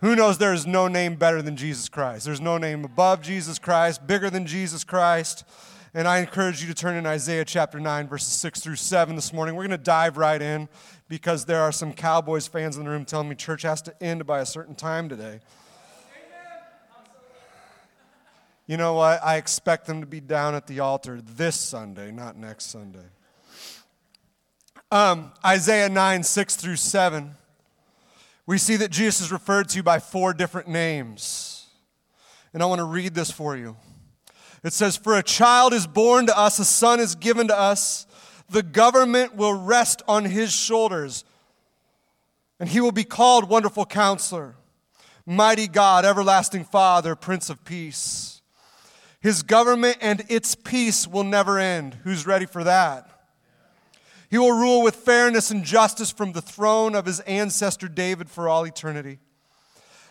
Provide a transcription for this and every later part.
Who knows there is no name better than Jesus Christ? There's no name above Jesus Christ, bigger than Jesus Christ. And I encourage you to turn in Isaiah chapter 9, verses 6 through 7 this morning. We're going to dive right in because there are some Cowboys fans in the room telling me church has to end by a certain time today. You know what? I expect them to be down at the altar this Sunday, not next Sunday. Um, Isaiah 9, 6 through 7 we see that Jesus is referred to by four different names. And I want to read this for you. It says, For a child is born to us, a son is given to us, the government will rest on his shoulders, and he will be called Wonderful Counselor, Mighty God, Everlasting Father, Prince of Peace. His government and its peace will never end. Who's ready for that? He will rule with fairness and justice from the throne of his ancestor David for all eternity.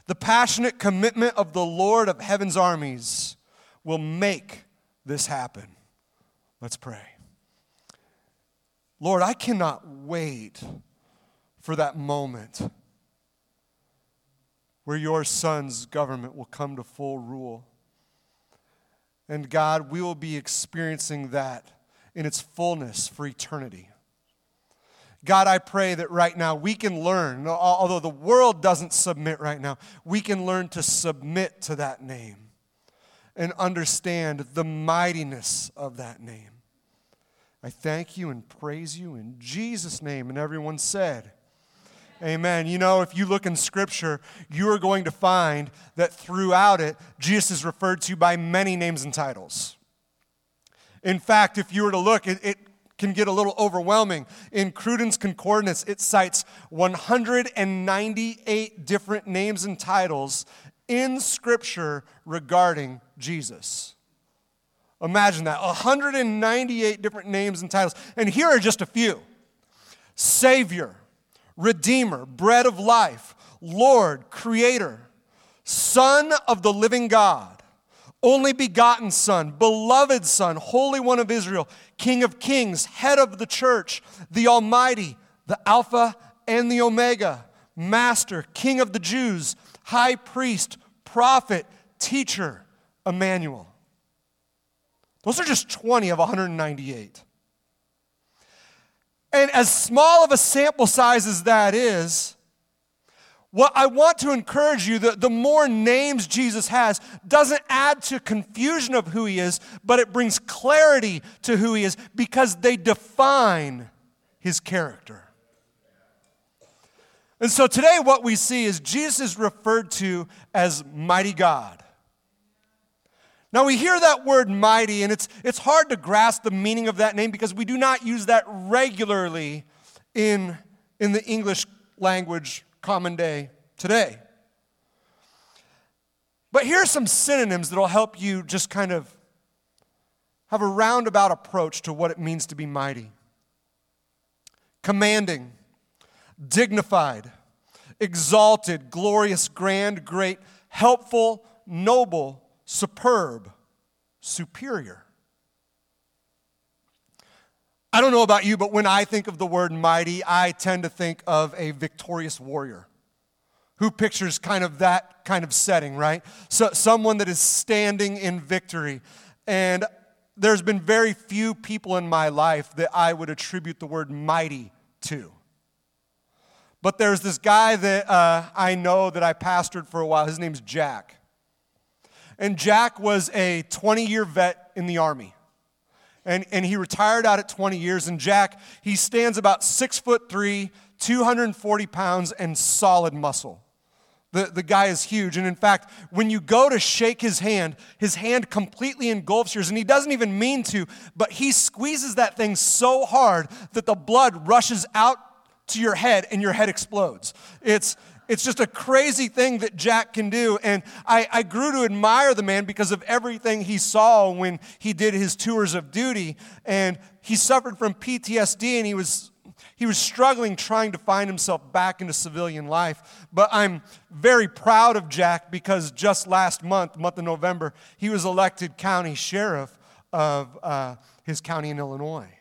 The passionate commitment of the Lord of heaven's armies will make this happen. Let's pray. Lord, I cannot wait for that moment where your son's government will come to full rule. And God, we will be experiencing that in its fullness for eternity. God, I pray that right now we can learn, although the world doesn't submit right now, we can learn to submit to that name and understand the mightiness of that name. I thank you and praise you in Jesus' name. And everyone said, Amen. You know, if you look in Scripture, you are going to find that throughout it, Jesus is referred to by many names and titles. In fact, if you were to look, it, it can get a little overwhelming. In Cruden's Concordance, it cites 198 different names and titles in Scripture regarding Jesus. Imagine that 198 different names and titles. And here are just a few Savior, Redeemer, Bread of Life, Lord, Creator, Son of the Living God only begotten Son, beloved Son, Holy One of Israel, King of Kings, Head of the church, the Almighty, the Alpha and the Omega, Master, King of the Jews, High Priest, Prophet, Teacher, Emmanuel. Those are just 20 of 198. And as small of a sample size as that is, what I want to encourage you that the more names Jesus has doesn't add to confusion of who he is, but it brings clarity to who he is because they define his character. And so today, what we see is Jesus is referred to as mighty God. Now, we hear that word mighty, and it's, it's hard to grasp the meaning of that name because we do not use that regularly in, in the English language common day today. But here are some synonyms that'll help you just kind of have a roundabout approach to what it means to be mighty commanding, dignified, exalted, glorious, grand, great, helpful, noble, superb, superior. I don't know about you, but when I think of the word mighty, I tend to think of a victorious warrior. Who pictures kind of that kind of setting, right? So, someone that is standing in victory. And there's been very few people in my life that I would attribute the word mighty to. But there's this guy that uh, I know that I pastored for a while. His name's Jack. And Jack was a 20 year vet in the Army and, and he retired out at 20 years. And Jack, he stands about six foot three, 240 pounds, and solid muscle. The, the guy is huge. And in fact, when you go to shake his hand, his hand completely engulfs yours. And he doesn't even mean to, but he squeezes that thing so hard that the blood rushes out to your head and your head explodes. It's, it's just a crazy thing that Jack can do. And I, I grew to admire the man because of everything he saw when he did his tours of duty. And he suffered from PTSD and he was he was struggling trying to find himself back into civilian life. But I'm very proud of Jack because just last month, month of November, he was elected county sheriff of uh, his county in Illinois.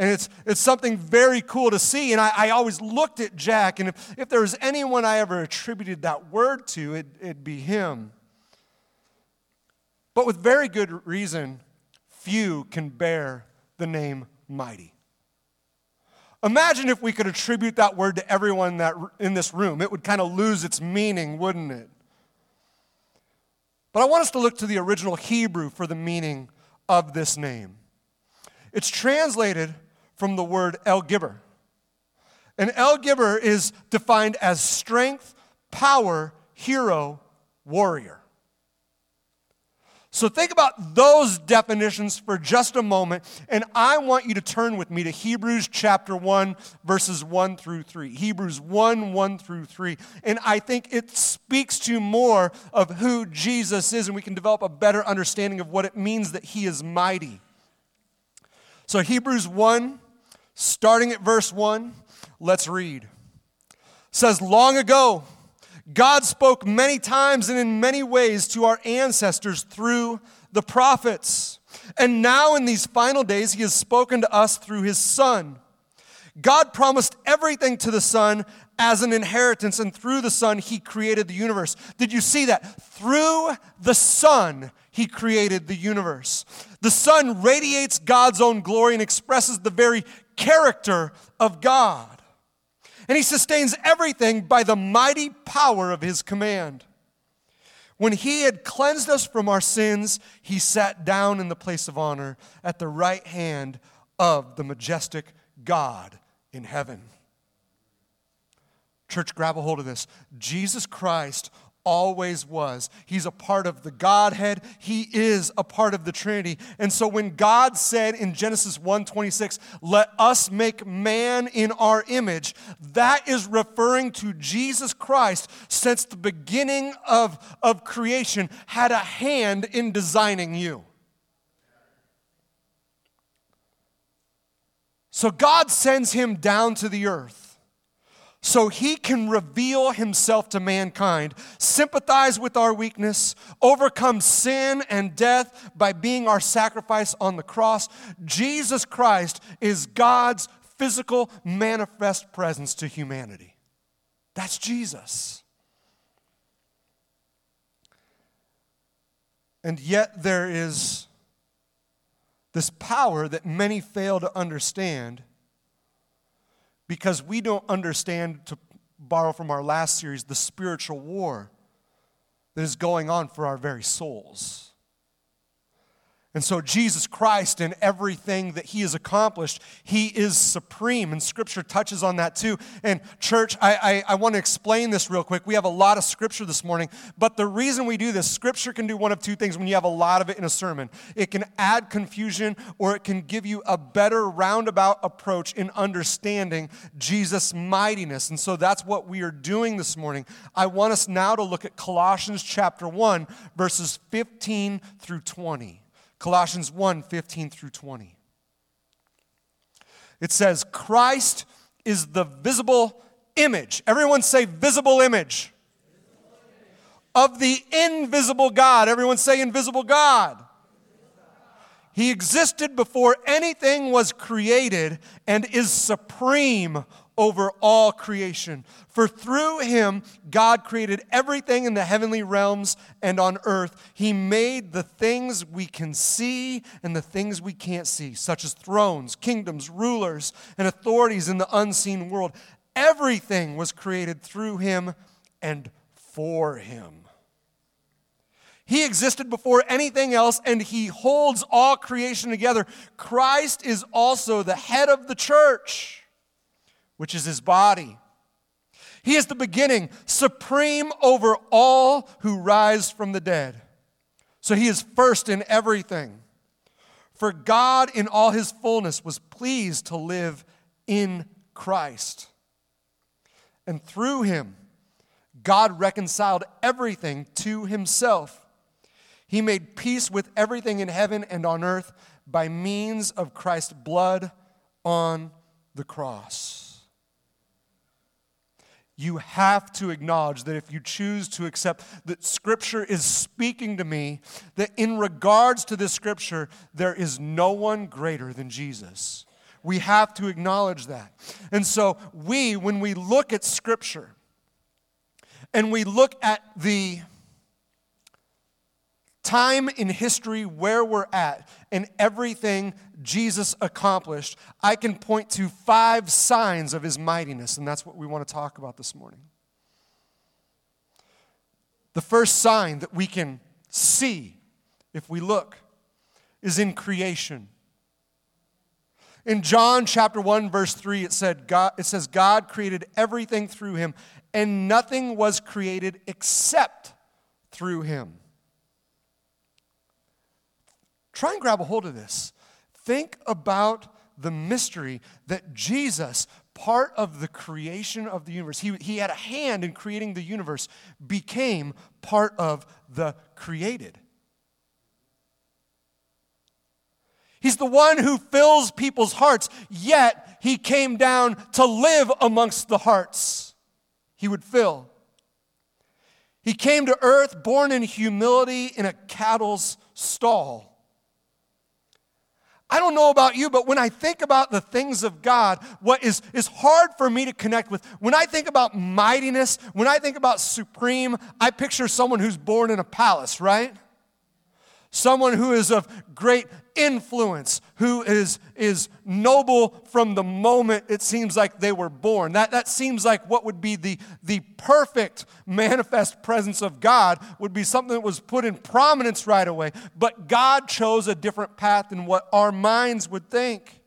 And it's, it's something very cool to see. And I, I always looked at Jack, and if, if there was anyone I ever attributed that word to, it, it'd be him. But with very good reason, few can bear the name mighty. Imagine if we could attribute that word to everyone that, in this room. It would kind of lose its meaning, wouldn't it? But I want us to look to the original Hebrew for the meaning of this name. It's translated from the word El Gibbor. And El Gibbor is defined as strength, power, hero, warrior. So think about those definitions for just a moment, and I want you to turn with me to Hebrews chapter 1, verses 1 through 3. Hebrews 1, 1 through 3. And I think it speaks to more of who Jesus is, and we can develop a better understanding of what it means that he is mighty. So, Hebrews 1, starting at verse 1, let's read. It says, Long ago, God spoke many times and in many ways to our ancestors through the prophets. And now, in these final days, He has spoken to us through His Son. God promised everything to the Son as an inheritance, and through the Son, He created the universe. Did you see that? Through the Son, He created the universe. The Son radiates God's own glory and expresses the very character of God and he sustains everything by the mighty power of his command. When he had cleansed us from our sins, he sat down in the place of honor at the right hand of the majestic God in heaven. Church, grab a hold of this. Jesus Christ always was. He's a part of the Godhead. He is a part of the Trinity. And so when God said in Genesis 1:26, "Let us make man in our image," that is referring to Jesus Christ since the beginning of, of creation had a hand in designing you. So God sends him down to the earth so he can reveal himself to mankind, sympathize with our weakness, overcome sin and death by being our sacrifice on the cross. Jesus Christ is God's physical manifest presence to humanity. That's Jesus. And yet there is this power that many fail to understand because we don't understand, to borrow from our last series, the spiritual war that is going on for our very souls. And so, Jesus Christ and everything that he has accomplished, he is supreme. And scripture touches on that too. And, church, I, I, I, want to explain this real quick. We have a lot of scripture this morning, but the reason we do this, scripture can do one of two things when you have a lot of it in a sermon it can add confusion, or it can give you a better roundabout approach in understanding Jesus' mightiness. And so, that's what we are doing this morning. I want us now to look at Colossians chapter 1, verses 15 through 20. Colossians 1 15 through 20. It says, Christ is the visible image. Everyone say, visible image. Of the invisible God. Everyone say, invisible God. He existed before anything was created and is supreme over all creation. For through him, God created everything in the heavenly realms and on earth. He made the things we can see and the things we can't see, such as thrones, kingdoms, rulers, and authorities in the unseen world. Everything was created through him and for him. He existed before anything else, and He holds all creation together. Christ is also the head of the church which is his body. He is the beginning, supreme over all who rise from the dead. So he is first in everything. For God, in all his fullness, was pleased to live in Christ. And through him, God reconciled everything to himself. He made peace with everything in heaven and on earth by means of Christ's blood on the cross you have to acknowledge that if you choose to accept that Scripture is speaking to me, that in regards to this Scripture, there is no one greater than Jesus. We have to acknowledge that. And so, we, when we look at Scripture and we look at the time in history where we're at and everything Jesus accomplished, I can point to five signs of his mightiness, and that's what we want to talk about this morning. The first sign that we can see if we look is in creation. In John chapter 1 verse 3 it said God it says God created everything through him and nothing was created except through him. Try and grab a hold of this. Think about the mystery that Jesus, part of the creation of the universe, he, he had a hand in creating the universe, became part of the created. He's the one who fills people's hearts, yet he came down to live amongst the hearts he would fill. He came to earth born in humility in a cattle's stall. I don't know about you, but when I think about the things of God, what is, is hard for me to connect with, when I think about mightiness, when I think about supreme, I picture someone who's born in a palace, right? someone who is of great influence, who is, is noble from the moment it seems like they were born. That, that seems like what would be the, the perfect manifest presence of God, would be something that was put in prominence right away. But God chose a different path than what our minds would think.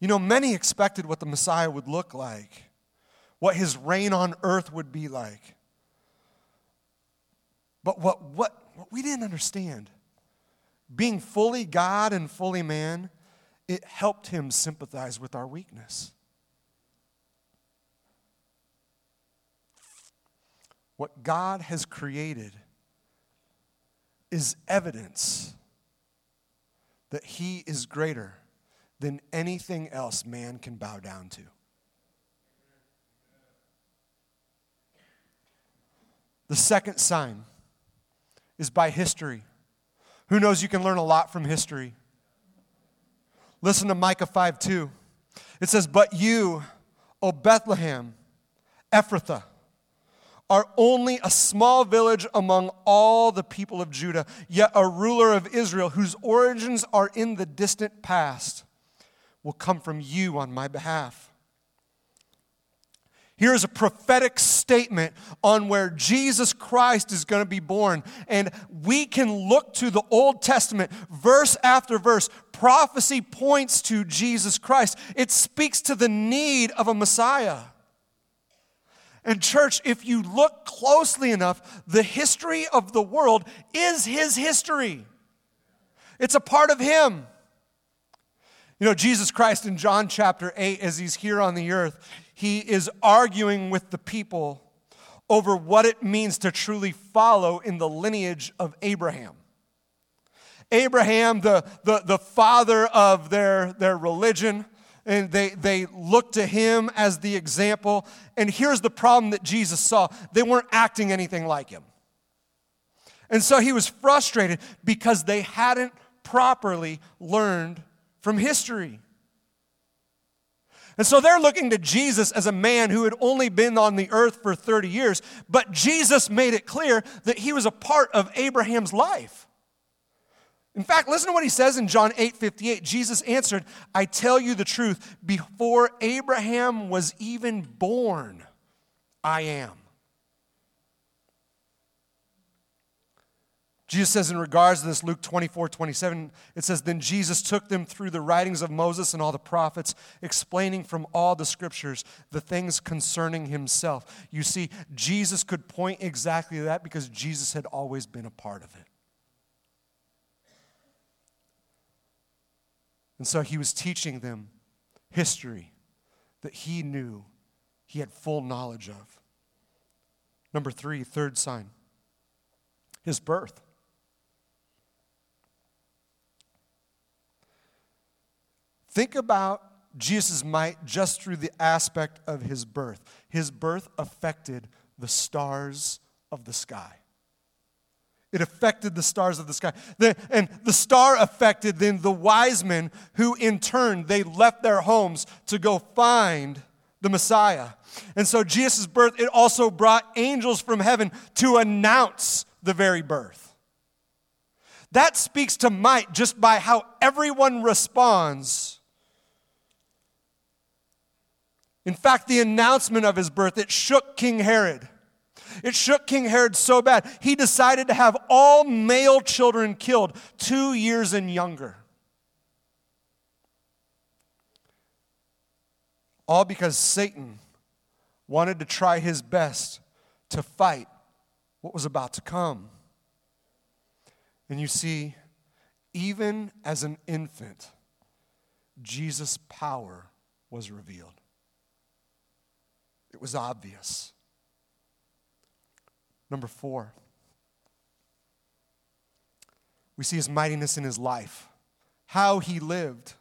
You know, many expected what the Messiah would look like, what his reign on earth would be like. But what, what, we didn't understand, being fully God and fully man, it helped him sympathize with our weakness. What God has created is evidence that he is greater than anything else man can bow down to. The second sign is by history. Who knows you can learn a lot from history? Listen to Micah 5 2. It says, But you, O Bethlehem, Ephrathah, are only a small village among all the people of Judah, yet a ruler of Israel whose origins are in the distant past will come from you on my behalf. Here's a prophetic statement on where Jesus Christ is going to be born. And we can look to the Old Testament, verse after verse. Prophecy points to Jesus Christ, it speaks to the need of a Messiah. And, church, if you look closely enough, the history of the world is his history, it's a part of him. You know, Jesus Christ in John chapter 8, as he's here on the earth, he is arguing with the people over what it means to truly follow in the lineage of Abraham. Abraham, the, the, the father of their, their religion, and they, they look to him as the example. And here's the problem that Jesus saw they weren't acting anything like him. And so he was frustrated because they hadn't properly learned from history. And so they're looking to Jesus as a man who had only been on the earth for 30 years, but Jesus made it clear that he was a part of Abraham's life. In fact, listen to what he says in John 8 58. Jesus answered, I tell you the truth, before Abraham was even born, I am. Jesus says in regards to this, Luke 24, 27, it says, Then Jesus took them through the writings of Moses and all the prophets, explaining from all the scriptures the things concerning himself. You see, Jesus could point exactly to that because Jesus had always been a part of it. And so he was teaching them history that he knew he had full knowledge of. Number three, third sign, his birth. Think about Jesus' might just through the aspect of his birth. His birth affected the stars of the sky. It affected the stars of the sky. The, and the star affected then the wise men who, in turn, they left their homes to go find the Messiah. And so Jesus' birth, it also brought angels from heaven to announce the very birth. That speaks to might just by how everyone responds. In fact, the announcement of his birth, it shook King Herod. It shook King Herod so bad, he decided to have all male children killed two years and younger. All because Satan wanted to try his best to fight what was about to come. And you see, even as an infant, Jesus' power was revealed. It was obvious. Number four, we see his mightiness in his life, how he lived.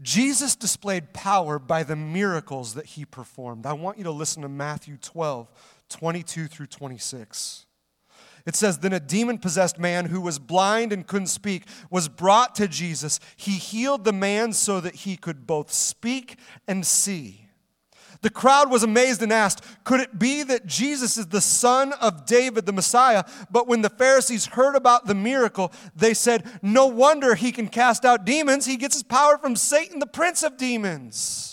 Jesus displayed power by the miracles that he performed. I want you to listen to Matthew 12, 22 through 26. It says, Then a demon possessed man who was blind and couldn't speak was brought to Jesus. He healed the man so that he could both speak and see. The crowd was amazed and asked, Could it be that Jesus is the son of David, the Messiah? But when the Pharisees heard about the miracle, they said, No wonder he can cast out demons. He gets his power from Satan, the prince of demons.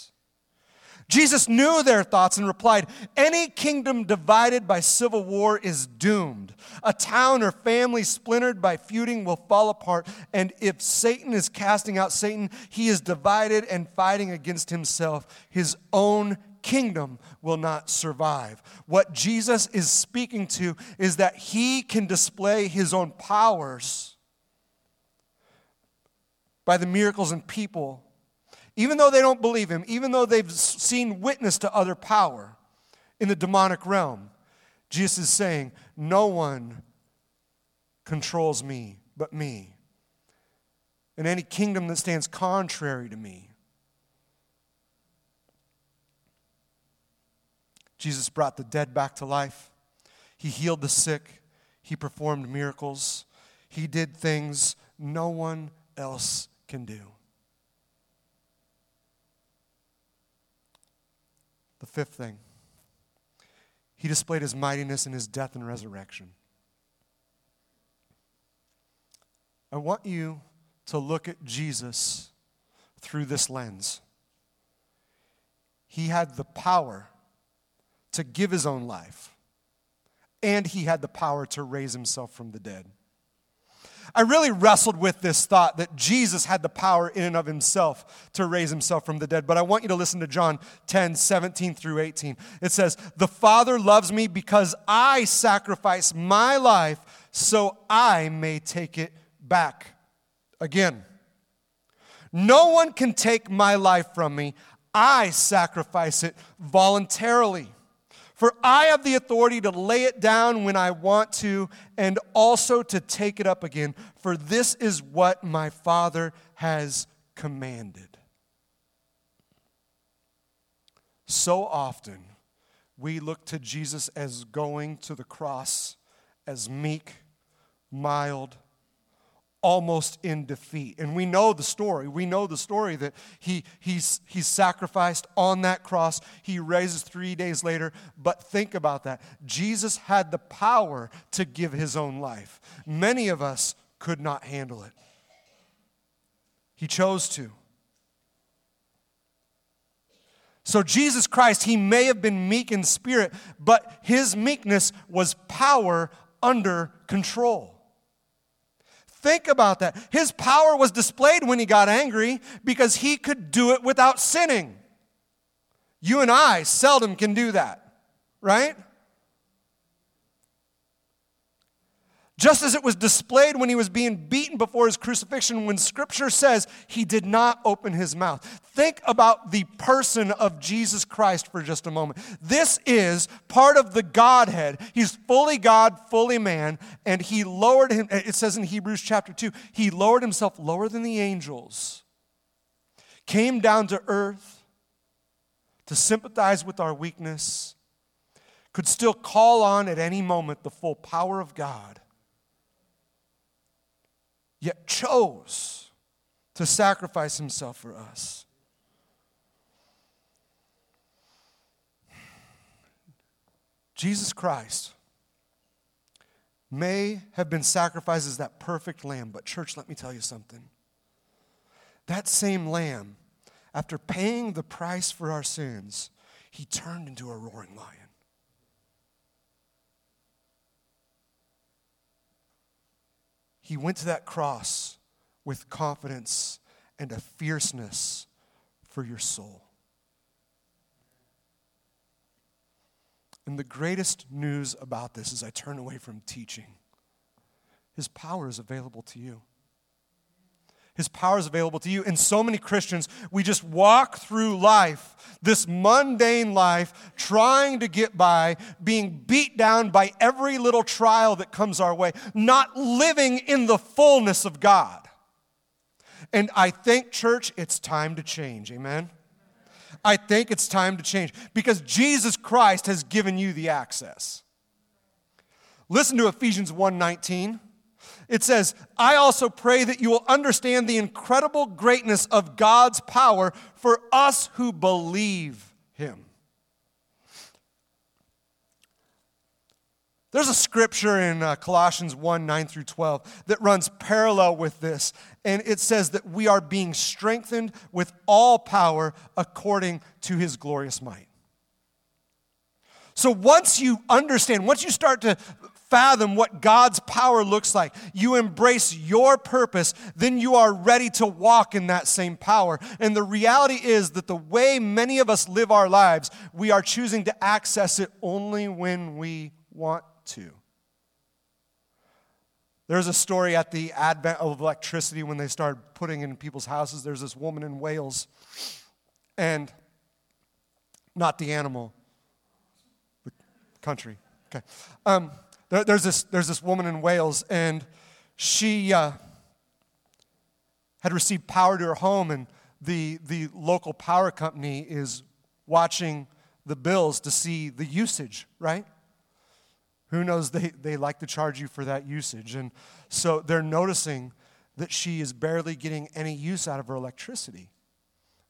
Jesus knew their thoughts and replied, Any kingdom divided by civil war is doomed. A town or family splintered by feuding will fall apart. And if Satan is casting out Satan, he is divided and fighting against himself. His own kingdom will not survive. What Jesus is speaking to is that he can display his own powers by the miracles and people, even though they don't believe him, even though they've seen witness to other power in the demonic realm. Jesus is saying, No one controls me but me. And any kingdom that stands contrary to me Jesus brought the dead back to life. He healed the sick. He performed miracles. He did things no one else can do. The fifth thing, he displayed his mightiness in his death and resurrection. I want you to look at Jesus through this lens. He had the power to give his own life, and he had the power to raise himself from the dead. I really wrestled with this thought that Jesus had the power in and of himself to raise himself from the dead. But I want you to listen to John 10, 17 through 18. It says, The Father loves me because I sacrifice my life so I may take it back again. No one can take my life from me. I sacrifice it voluntarily. For I have the authority to lay it down when I want to, and also to take it up again. For this is what my Father has commanded. So often, we look to Jesus as going to the cross as meek, mild, almost in defeat. And we know the story. We know the story that he, he's, he's sacrificed on that cross. He raises three days later. But think about that. Jesus had the power to give his own life. Many of us could not handle it. He chose to. So, Jesus Christ, he may have been meek in spirit, but his meekness was power under control. Think about that. His power was displayed when he got angry because he could do it without sinning. You and I seldom can do that, right? Just as it was displayed when he was being beaten before his crucifixion, when scripture says he did not open his mouth. Think about the person of Jesus Christ for just a moment. This is part of the Godhead. He's fully God, fully man, and he lowered him. It says in Hebrews chapter 2, he lowered himself lower than the angels, came down to earth to sympathize with our weakness could still call on at any moment the full power of God, yet chose to sacrifice himself for us. Jesus Christ may have been sacrificed as that perfect lamb, but, church, let me tell you something. That same lamb, after paying the price for our sins, he turned into a roaring lion. He went to that cross with confidence and a fierceness for your soul. And the greatest news about this as I turn away from teaching, his power is available to you. His power is available to you. And so many Christians, we just walk through life, this mundane life, trying to get by, being beat down by every little trial that comes our way, not living in the fullness of God. And I think, church, it's time to change. Amen? I think it's time to change because Jesus Christ has given you the access. Listen to Ephesians 1:19. It says, "I also pray that you will understand the incredible greatness of God's power for us who believe him." There's a scripture in uh, Colossians 1 9 through 12 that runs parallel with this. And it says that we are being strengthened with all power according to his glorious might. So once you understand, once you start to fathom what God's power looks like, you embrace your purpose, then you are ready to walk in that same power. And the reality is that the way many of us live our lives, we are choosing to access it only when we want to. There's a story at the advent of electricity when they started putting in people's houses. There's this woman in Wales, and not the animal, the country. Okay. Um, there, there's, this, there's this woman in Wales, and she uh, had received power to her home, and the, the local power company is watching the bills to see the usage, right? Who knows, they, they like to charge you for that usage. And so they're noticing that she is barely getting any use out of her electricity.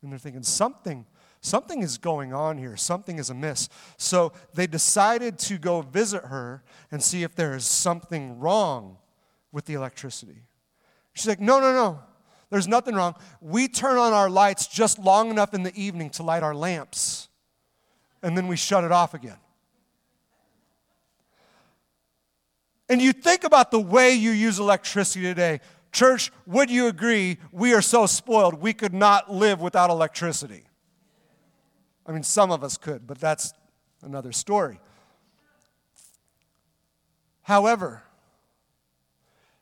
And they're thinking, something, something is going on here, something is amiss. So they decided to go visit her and see if there is something wrong with the electricity. She's like, no, no, no. There's nothing wrong. We turn on our lights just long enough in the evening to light our lamps, and then we shut it off again. And you think about the way you use electricity today. Church, would you agree we are so spoiled we could not live without electricity? I mean, some of us could, but that's another story. However,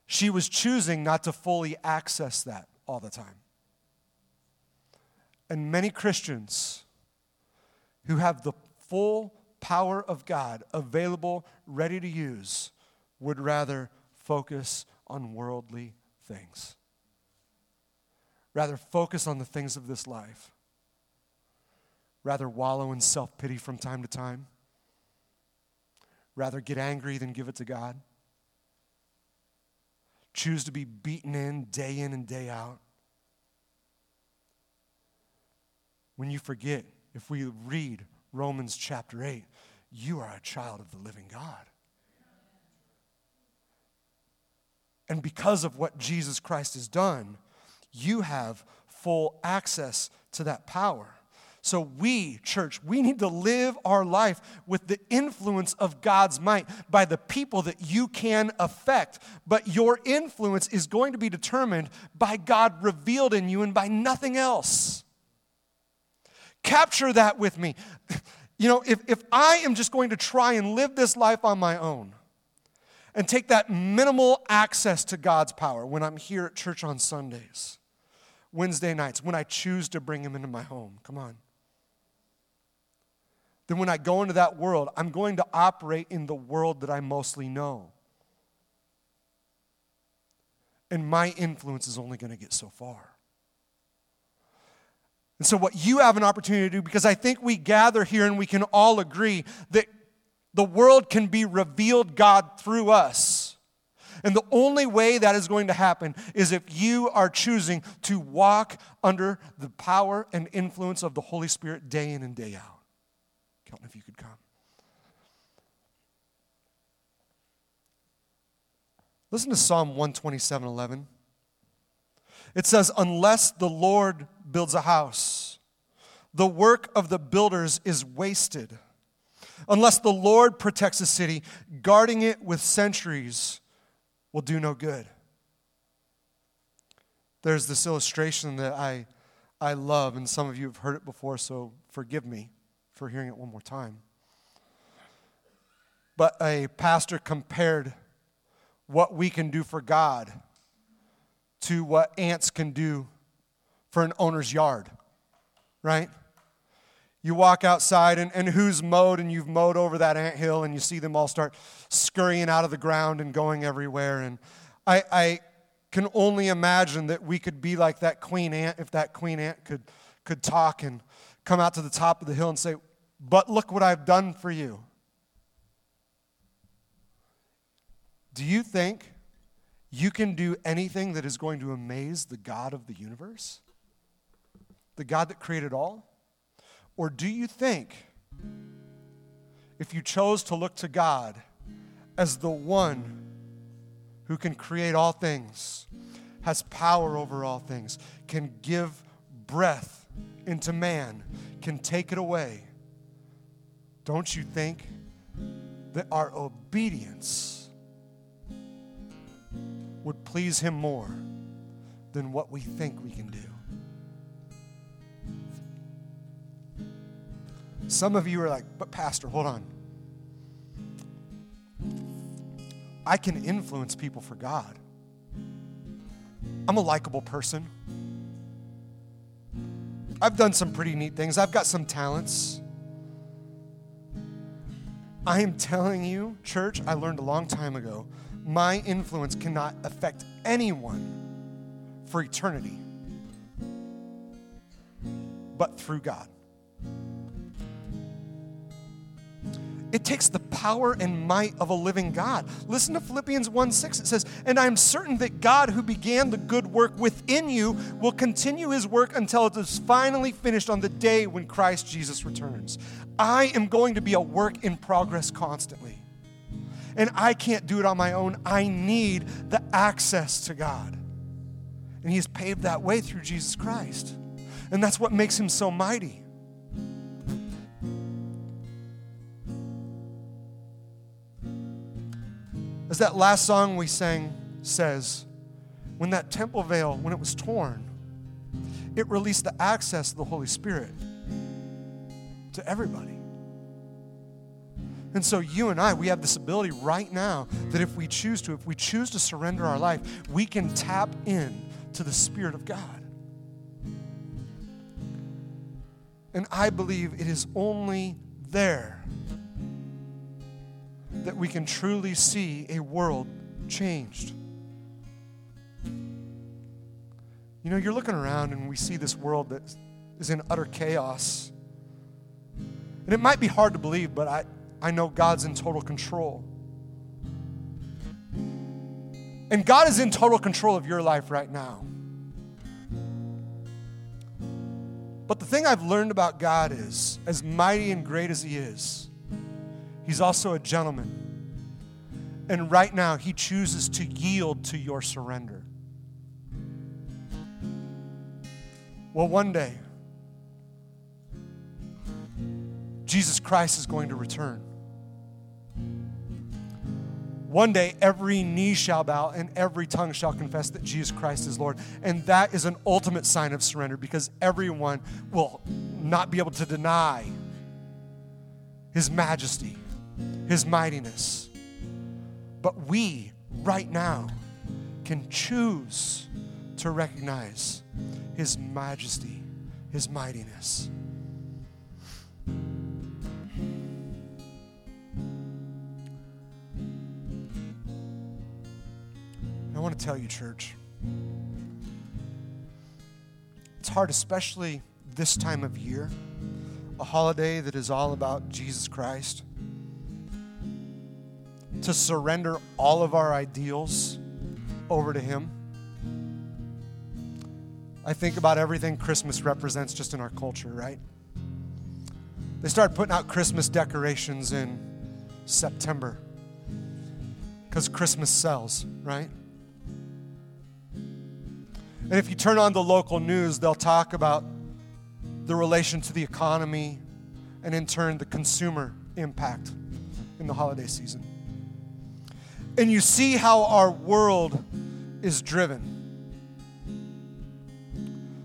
she was choosing not to fully access that all the time. And many Christians who have the full power of God available, ready to use, would rather focus on worldly things, rather focus on the things of this life, rather wallow in self pity from time to time, rather get angry than give it to God, choose to be beaten in day in and day out. When you forget, if we read Romans chapter 8, you are a child of the living God. And because of what Jesus Christ has done, you have full access to that power. So, we, church, we need to live our life with the influence of God's might by the people that you can affect. But your influence is going to be determined by God revealed in you and by nothing else. Capture that with me. You know, if, if I am just going to try and live this life on my own, and take that minimal access to God's power when I'm here at church on Sundays, Wednesday nights, when I choose to bring Him into my home. Come on. Then when I go into that world, I'm going to operate in the world that I mostly know. And my influence is only going to get so far. And so, what you have an opportunity to do, because I think we gather here and we can all agree that The world can be revealed God through us. And the only way that is going to happen is if you are choosing to walk under the power and influence of the Holy Spirit day in and day out. Kelton, if you could come. Listen to Psalm 127 11. It says, Unless the Lord builds a house, the work of the builders is wasted. Unless the Lord protects a city, guarding it with sentries will do no good. There's this illustration that I, I love, and some of you have heard it before, so forgive me for hearing it one more time. But a pastor compared what we can do for God to what ants can do for an owner's yard, right? You walk outside and, and who's mowed and you've mowed over that ant hill and you see them all start scurrying out of the ground and going everywhere. And I, I can only imagine that we could be like that queen ant if that queen ant could, could talk and come out to the top of the hill and say, But look what I've done for you. Do you think you can do anything that is going to amaze the God of the universe? The God that created all? Or do you think if you chose to look to God as the one who can create all things, has power over all things, can give breath into man, can take it away, don't you think that our obedience would please Him more than what we think we can do. Some of you are like, but Pastor, hold on. I can influence people for God. I'm a likable person. I've done some pretty neat things. I've got some talents. I am telling you, church, I learned a long time ago my influence cannot affect anyone for eternity but through God. It takes the power and might of a living God. Listen to Philippians 1 6. It says, And I am certain that God, who began the good work within you, will continue his work until it is finally finished on the day when Christ Jesus returns. I am going to be a work in progress constantly and I can't do it on my own. I need the access to God. And he has paved that way through Jesus Christ. And that's what makes Him so mighty. As that last song we sang says, when that temple veil, when it was torn, it released the access of the Holy Spirit to everybody. And so, you and I, we have this ability right now that if we choose to, if we choose to surrender our life, we can tap in to the Spirit of God. And I believe it is only there that we can truly see a world changed. You know, you're looking around and we see this world that is in utter chaos. And it might be hard to believe, but I, I know God's in total control. And God is in total control of your life right now. But the thing I've learned about God is, as mighty and great as He is, He's also a gentleman. And right now, He chooses to yield to your surrender. Well, one day, Jesus Christ is going to return. One day, every knee shall bow and every tongue shall confess that Jesus Christ is Lord. And that is an ultimate sign of surrender because everyone will not be able to deny His majesty, His mightiness. But we, right now, can choose to recognize His majesty, His mightiness. I want to tell you, church, it's hard, especially this time of year, a holiday that is all about Jesus Christ. To surrender all of our ideals over to Him. I think about everything Christmas represents just in our culture, right? They started putting out Christmas decorations in September because Christmas sells, right? And if you turn on the local news, they'll talk about the relation to the economy and, in turn, the consumer impact in the holiday season. And you see how our world is driven.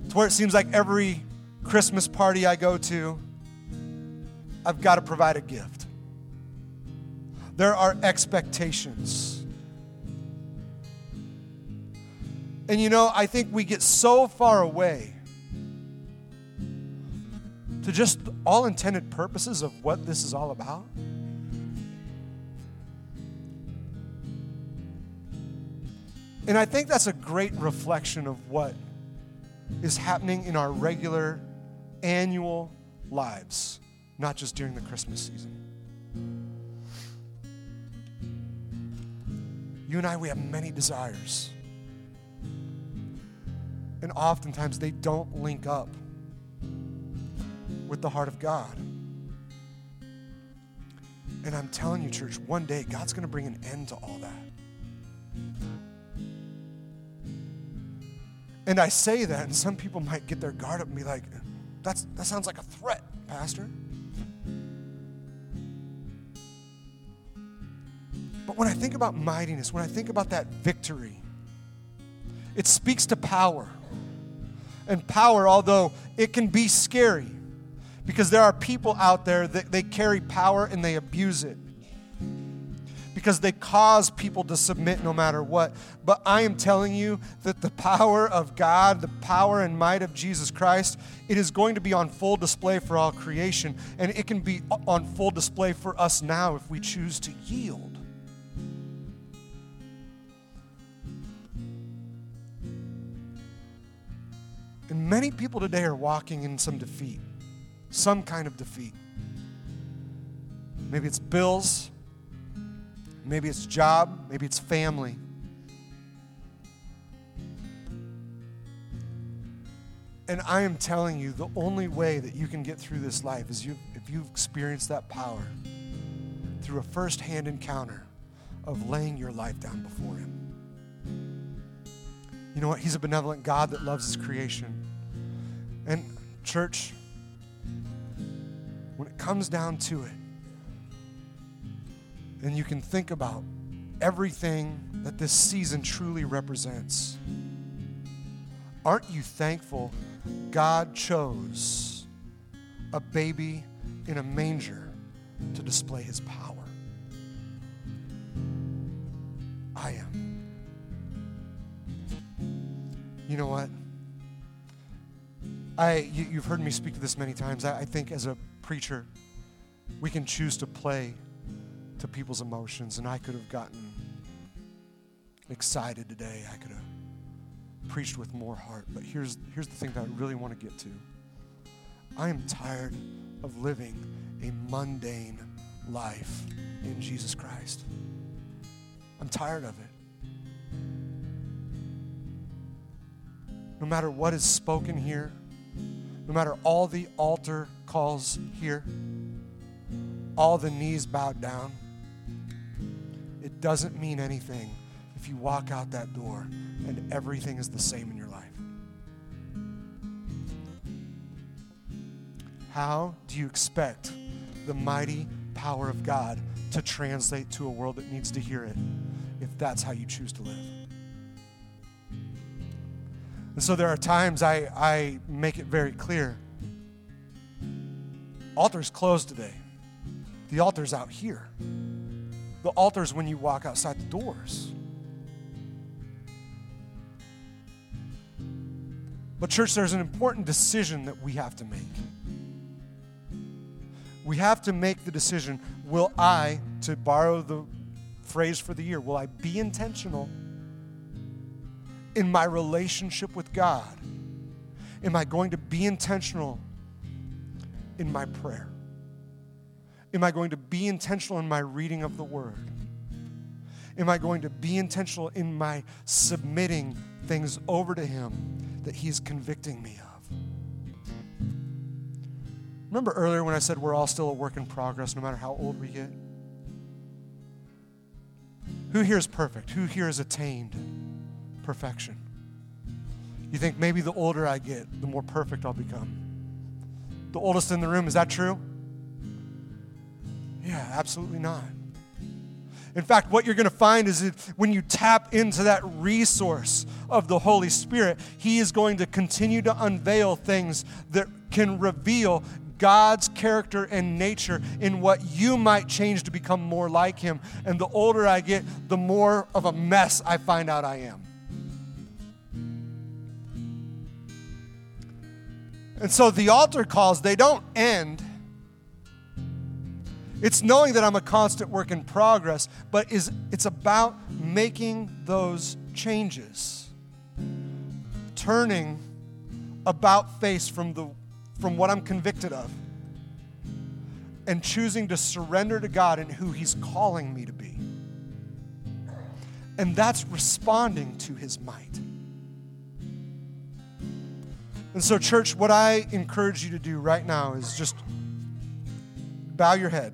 To where it seems like every Christmas party I go to, I've got to provide a gift. There are expectations. And you know, I think we get so far away to just all intended purposes of what this is all about. And I think that's a great reflection of what is happening in our regular annual lives, not just during the Christmas season. You and I, we have many desires. And oftentimes they don't link up with the heart of God. And I'm telling you, church, one day God's going to bring an end to all that. And I say that, and some people might get their guard up and be like, That's, that sounds like a threat, Pastor. But when I think about mightiness, when I think about that victory, it speaks to power. And power, although it can be scary, because there are people out there that they carry power and they abuse it because they cause people to submit no matter what. But I am telling you that the power of God, the power and might of Jesus Christ, it is going to be on full display for all creation. And it can be on full display for us now if we choose to yield. And many people today are walking in some defeat, some kind of defeat. Maybe it's bills, Maybe it's job, maybe it's family. And I am telling you, the only way that you can get through this life is you, if you've experienced that power through a first hand encounter of laying your life down before Him. You know what? He's a benevolent God that loves His creation. And, church, when it comes down to it, and you can think about everything that this season truly represents. Aren't you thankful God chose a baby in a manger to display his power? I am. You know what? I, you, have heard me speak to this many times. I, I think as a preacher, we can choose to play to people's emotions, and I could have gotten excited today. I could have preached with more heart. But here's, here's the thing that I really want to get to I am tired of living a mundane life in Jesus Christ. I'm tired of it. No matter what is spoken here, no matter all the altar calls here, all the knees bowed down, it doesn't mean anything if you walk out that door and everything is the same in your life. How do you expect the mighty power of God to translate to a world that needs to hear it if that's how you choose to live? And so there are times I, I make it very clear. Altar's closed today. The altar's out here. The altar is when you walk outside the doors. But, church, there's an important decision that we have to make. We have to make the decision will I, to borrow the phrase for the year, will I be intentional in my relationship with God? Am I going to be intentional in my prayer? Am I going to be intentional in my reading of the Word? am I going to be intentional in my submitting things over to Him that He's convicting me of? Remember earlier when I said we're all still a work in progress no matter how old we get? Who here is perfect? Who here has attained perfection? You think maybe the older I get, the more perfect I'll become. The oldest in the room, is that true? Yeah, absolutely not. In fact, what you're going to find is that when you tap into that resource of the Holy Spirit, He is going to continue to unveil things that can reveal God's character and nature in what you might change to become more like Him. And the older I get, the more of a mess I find out I am. And so the altar calls, they don't end it's knowing that I'm a constant work in progress, but is it's about making those changes. Turning about face from the from what I'm convicted of and choosing to surrender to God and who he's calling me to be. And that's responding to his might. And so, church, what I encourage you to do right now is just bow your head.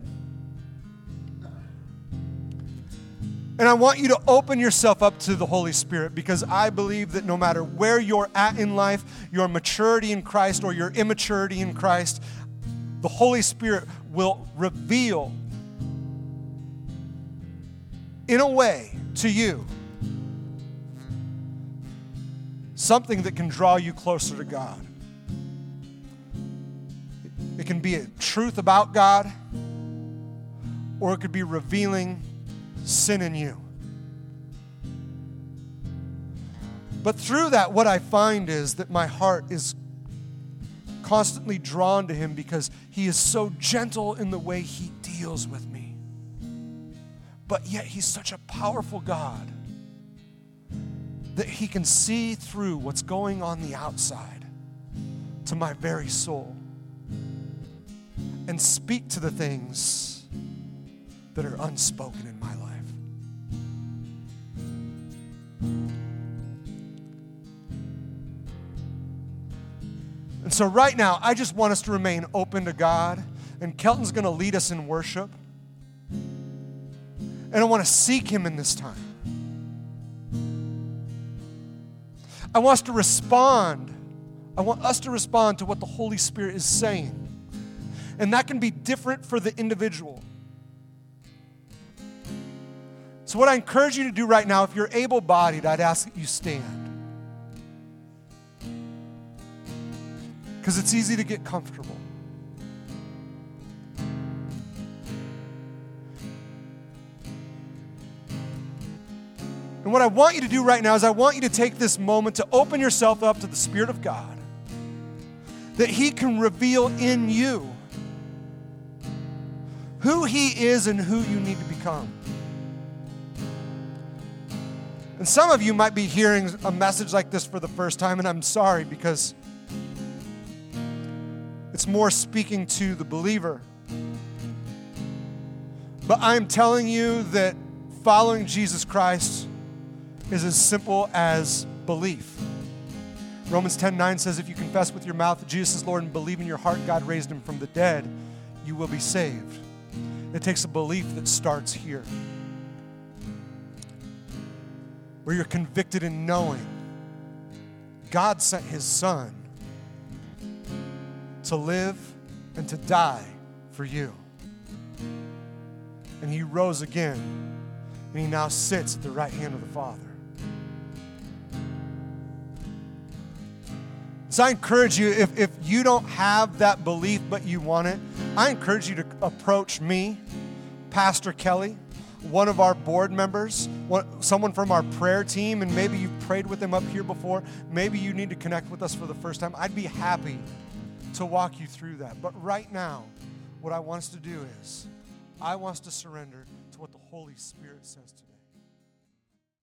And I want you to open yourself up to the Holy Spirit because I believe that no matter where you're at in life, your maturity in Christ or your immaturity in Christ, the Holy Spirit will reveal in a way to you something that can draw you closer to God. It can be a truth about God, or it could be revealing sin in you. But through that, what I find is that my heart is constantly drawn to Him because He is so gentle in the way He deals with me. But yet, He's such a powerful God that He can see through what's going on the outside to my very soul and speak to the things that are unspoken in my life. So, right now, I just want us to remain open to God. And Kelton's going to lead us in worship. And I want to seek Him in this time. I want us to respond. I want us to respond to what the Holy Spirit is saying. And that can be different for the individual. So, what I encourage you to do right now, if you're able bodied, I'd ask that you stand. Because it's easy to get comfortable. And what I want you to do right now is I want you to take this moment to open yourself up to the Spirit of God, that He can reveal in you who He is and who you need to become. And some of you might be hearing a message like this for the first time, and I'm sorry because more speaking to the believer. But I'm telling you that following Jesus Christ is as simple as belief. Romans 10 9 says, If you confess with your mouth that Jesus is Lord and believe in your heart God raised him from the dead, you will be saved. It takes a belief that starts here, where you're convicted in knowing God sent his son to live and to die for you. And he rose again, and he now sits at the right hand of the Father. So I encourage you, if, if you don't have that belief but you want it, I encourage you to approach me, Pastor Kelly, one of our board members, one, someone from our prayer team, and maybe you've prayed with them up here before. Maybe you need to connect with us for the first time. I'd be happy to walk you through that. But right now, what I want us to do is, I want us to surrender to what the Holy Spirit says today.